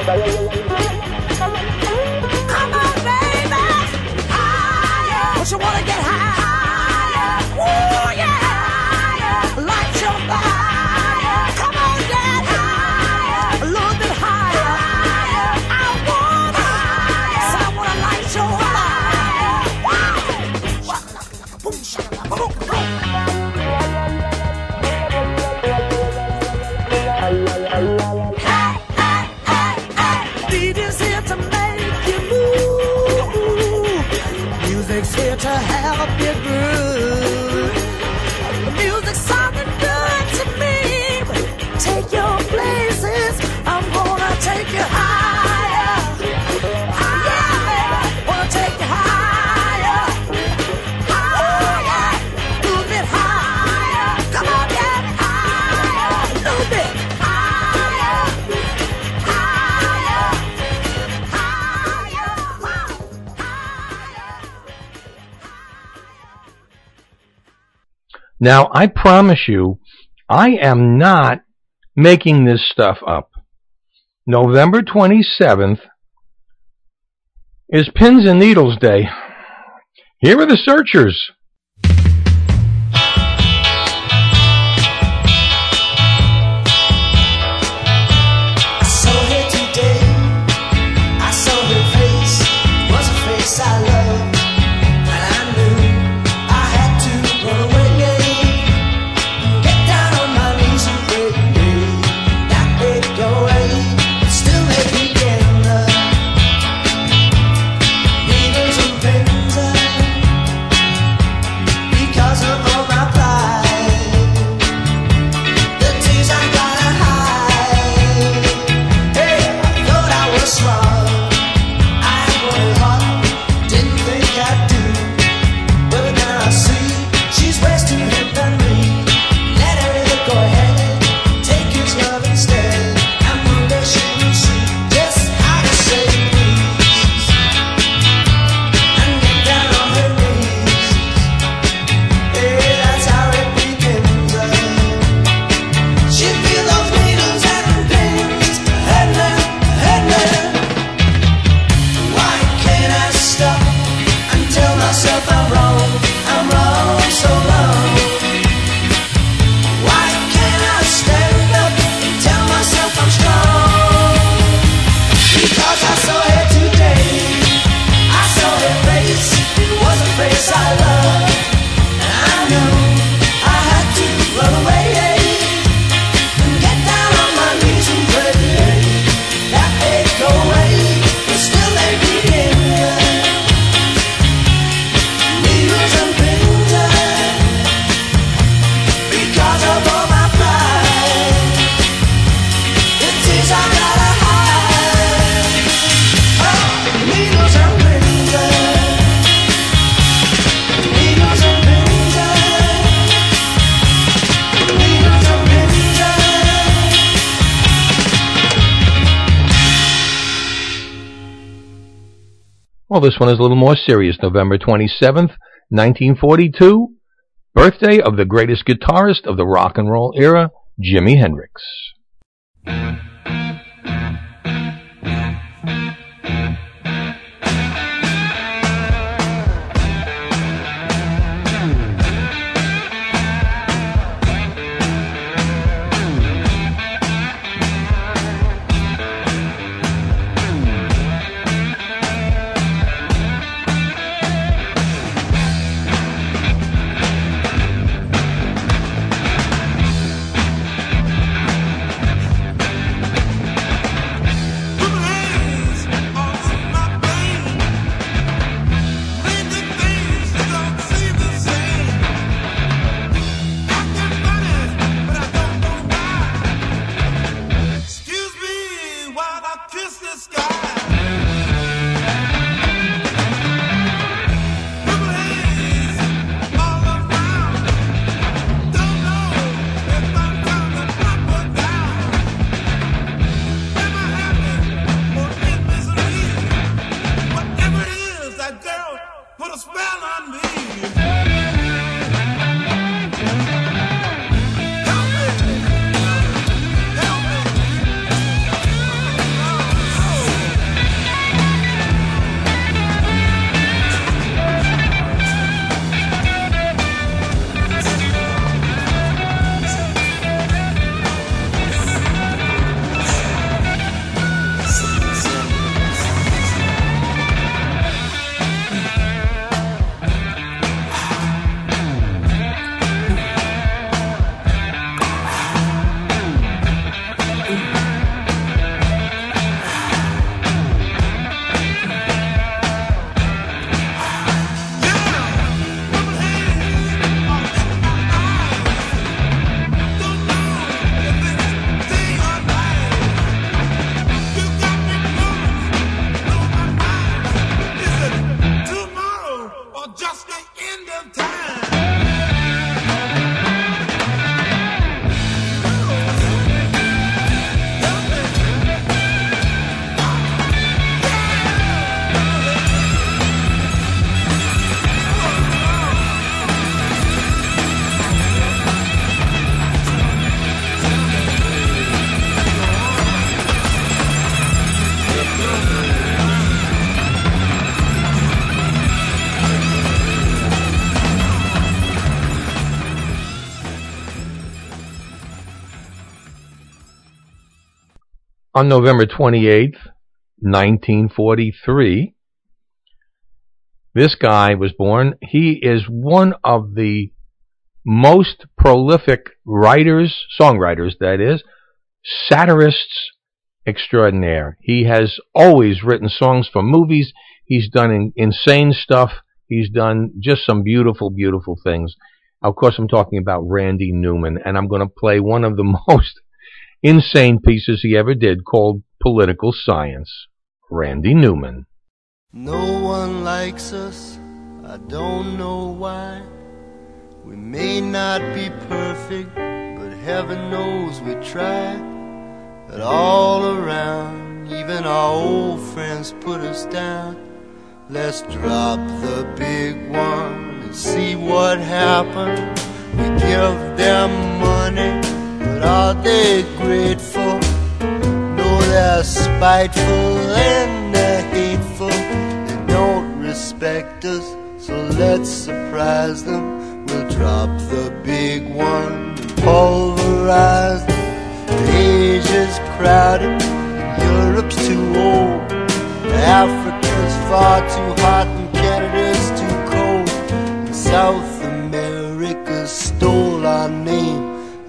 Come Now, I promise you, I am not making this stuff up. November 27th is Pins and Needles Day. Here are the searchers. Well, this one is a little more serious. November 27th, 1942, birthday of the greatest guitarist of the rock and roll era, Jimi Hendrix. On November 28th, 1943, this guy was born. He is one of the most prolific writers, songwriters, that is, satirists extraordinaire. He has always written songs for movies. He's done in, insane stuff. He's done just some beautiful, beautiful things. Of course, I'm talking about Randy Newman, and I'm going to play one of the most insane pieces he ever did called Political Science. Randy Newman. No one likes us, I don't know why. We may not be perfect, but heaven knows we try. But all around, even our old friends put us down. Let's drop the big one and see what happens. We give them money, but are they grateful? No, they're spiteful and they're hateful. They don't respect us, so let's surprise them. We'll drop the big one pulverize them. Asia's crowded, Europe's too old. Africa's far too hot and Canada's too cold. And South America stole our name.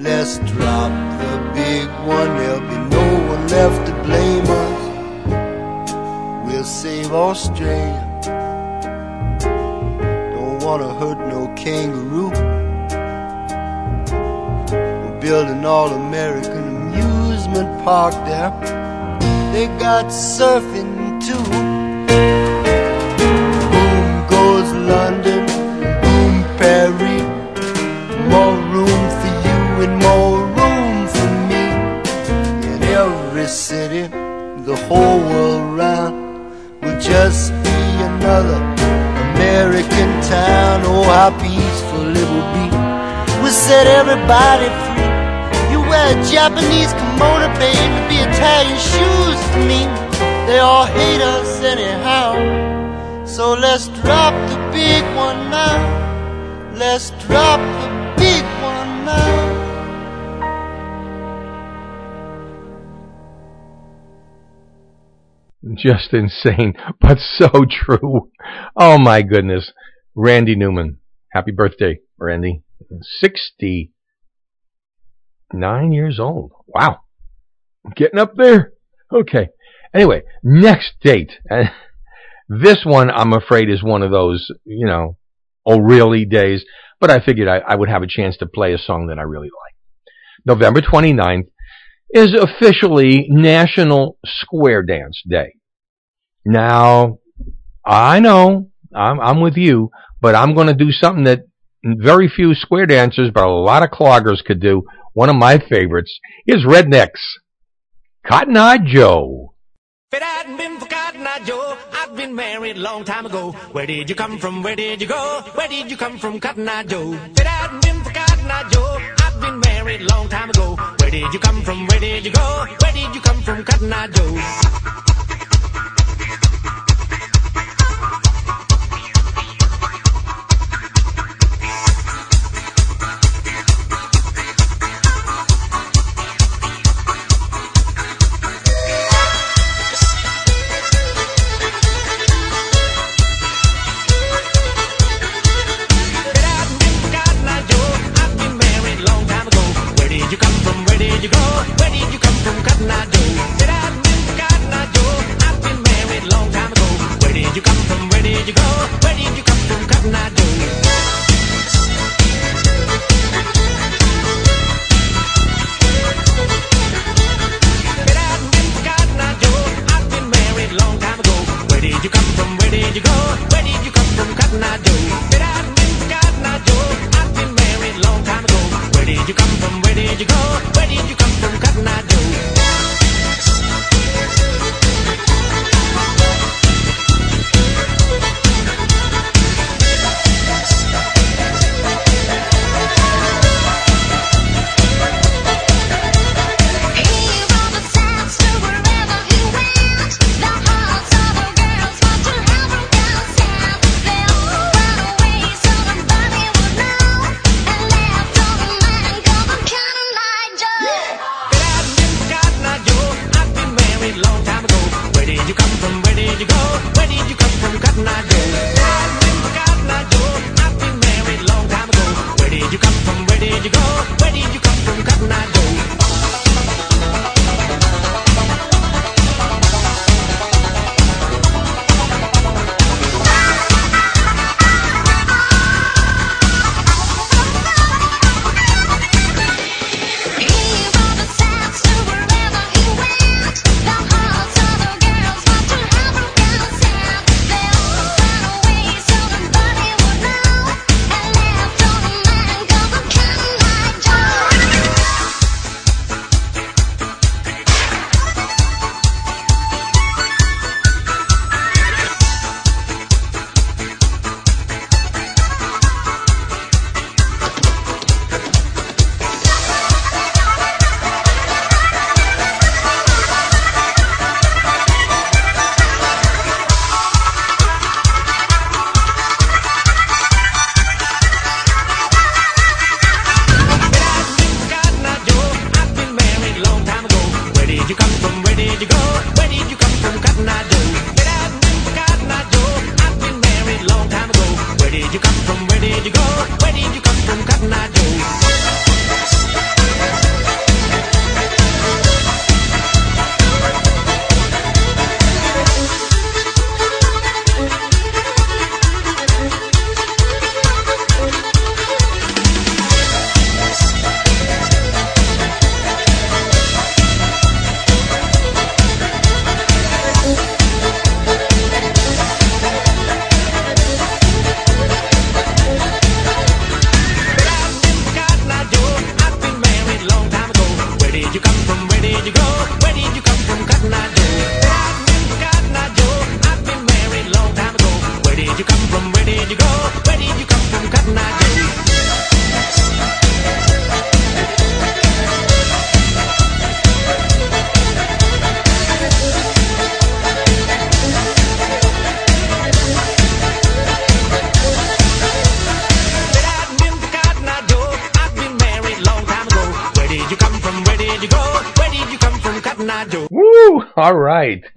Let's drop the big one, there'll be no one left to blame us. We'll save Australia. Don't wanna hurt no kangaroo. We're building all American amusement park there. They got surfing too. Boom goes London, city, the whole world round, will just be another American town. Oh, how peaceful it will be. We'll set everybody free. You wear a Japanese kimono, babe, to be Italian shoes to me. They all hate us anyhow. So let's drop the big one now. Let's drop the big one now. Just insane, but so true. Oh my goodness. Randy Newman. Happy birthday, Randy. 69 years old. Wow. Getting up there. Okay. Anyway, next date. This one, I'm afraid, is one of those, you know, oh really days, but I figured I, I would have a chance to play a song that I really like. November 29th is officially National Square Dance Day. Now, I know, I'm, I'm with you, but I'm going to do something that very few square dancers, but a lot of cloggers could do. One of my favorites is Rednex. Cotton Eye Joe. If it hadn't been for Cotton Eye Joe, I'd been married a long time ago. Where did you come from? Where did you go? Where did you come from, Cotton Eye Joe? If it hadn't been for Cotton Eye Joe, I'd been married a long time ago. Where did you come from? Where did you go? Where did you come from, Cotton Eye Joe?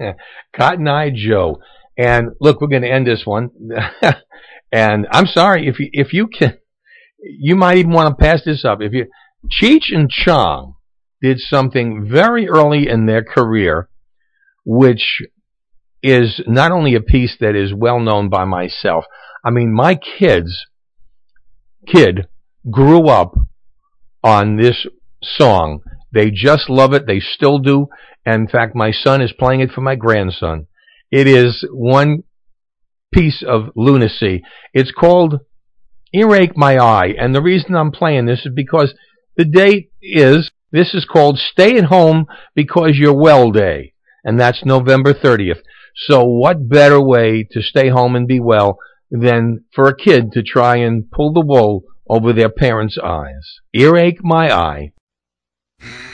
Cotton Eye Joe. And look, we're going to end this one. and I'm sorry if you, if you can, you might even want to pass this up. If you, Cheech and Chong did something very early in their career, which is not only a piece that is well known by myself. I mean, my kids, kid grew up on this song. They just love it. They still do. And in fact, my son is playing it for my grandson. It is one piece of lunacy. It's called Earache My Eye. And the reason I'm playing this is because the date is, this is called Stay at Home Because You're Well Day. And that's November 30th. So what better way to stay home and be well than for a kid to try and pull the wool over their parents' eyes? Earache My Eye. Mm-hmm.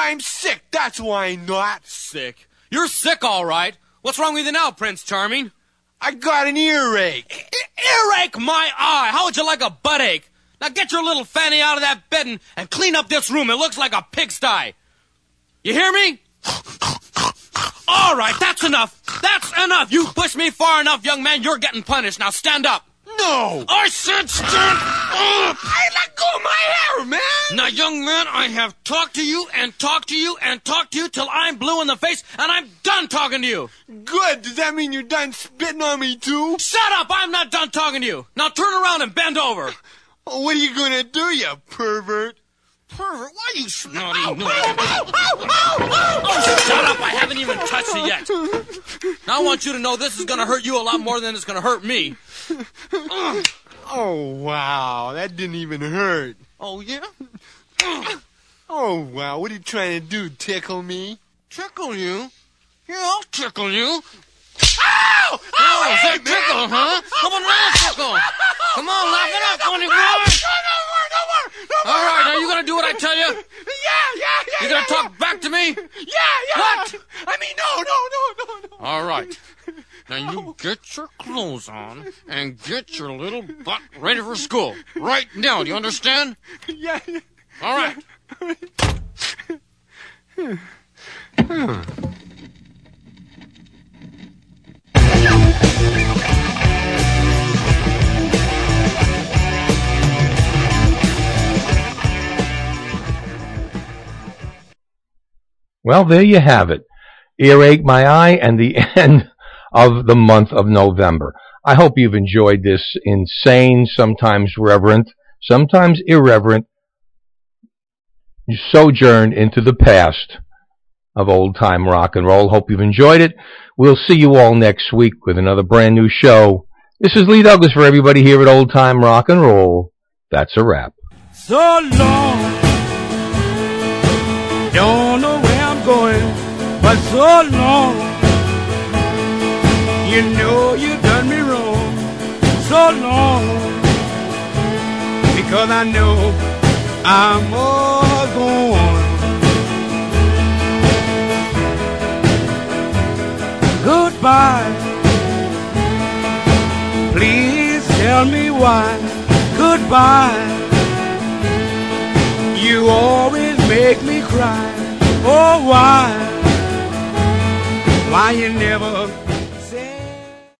I'm sick. That's why I'm not. Sick. You're sick, all right. What's wrong with you now, Prince Charming? I got an earache. Earache my eye. How would you like a buttache? Now get your little fanny out of that bed and, and clean up this room. It looks like a pigsty. You hear me? All right, that's enough. That's enough. You pushed me far enough, young man. You're getting punished. Now stand up. No. I said stand I let go of my hair, man. Now, young man, I have talked to you and talked to you and talked to you till I'm blue in the face and I'm done talking to you. Good. Does that mean you're done spitting on me, too? Shut up. I'm not done talking to you. Now turn around and bend over. What are you going to do, you pervert? Pervert, why are you snotty Oh, shut up. I haven't even touched it yet. Now I want you to know this is going to hurt you a lot more than it's going to hurt me. Oh, wow. That didn't even hurt. Oh, yeah? Oh, wow. What are you trying to do? Tickle me? Tickle you? Yeah, I'll tickle you. Ow! Oh, is that tickle, huh? Come on, round tickle. Come on, laugh it up, funny boy. No, no more, no more, no more. All right, now you gonna do what I tell you? Yeah, yeah, yeah. You gonna yeah, talk back to me? Yeah, yeah. What? I mean, no, no, no, no, no. All right. Now you oh. get your clothes on and get your little butt ready for school. Right now, do you understand? Yeah, yeah. All right. Hmm. Well, there you have it. Earache My Eye and the end of the month of November. I hope you've enjoyed this insane, sometimes reverent, sometimes irreverent sojourn into the past of old time rock and roll. Hope you've enjoyed it. We'll see you all next week with another brand new show. This is Lee Douglas for everybody here at Old Time Rock and Roll. That's a wrap. So long. Don't know where I'm going, but so long. You know you done me wrong. So long. Because I know I'm all gone. Goodbye. Please tell me why. Goodbye. You always make me cry. Oh, why? Why you never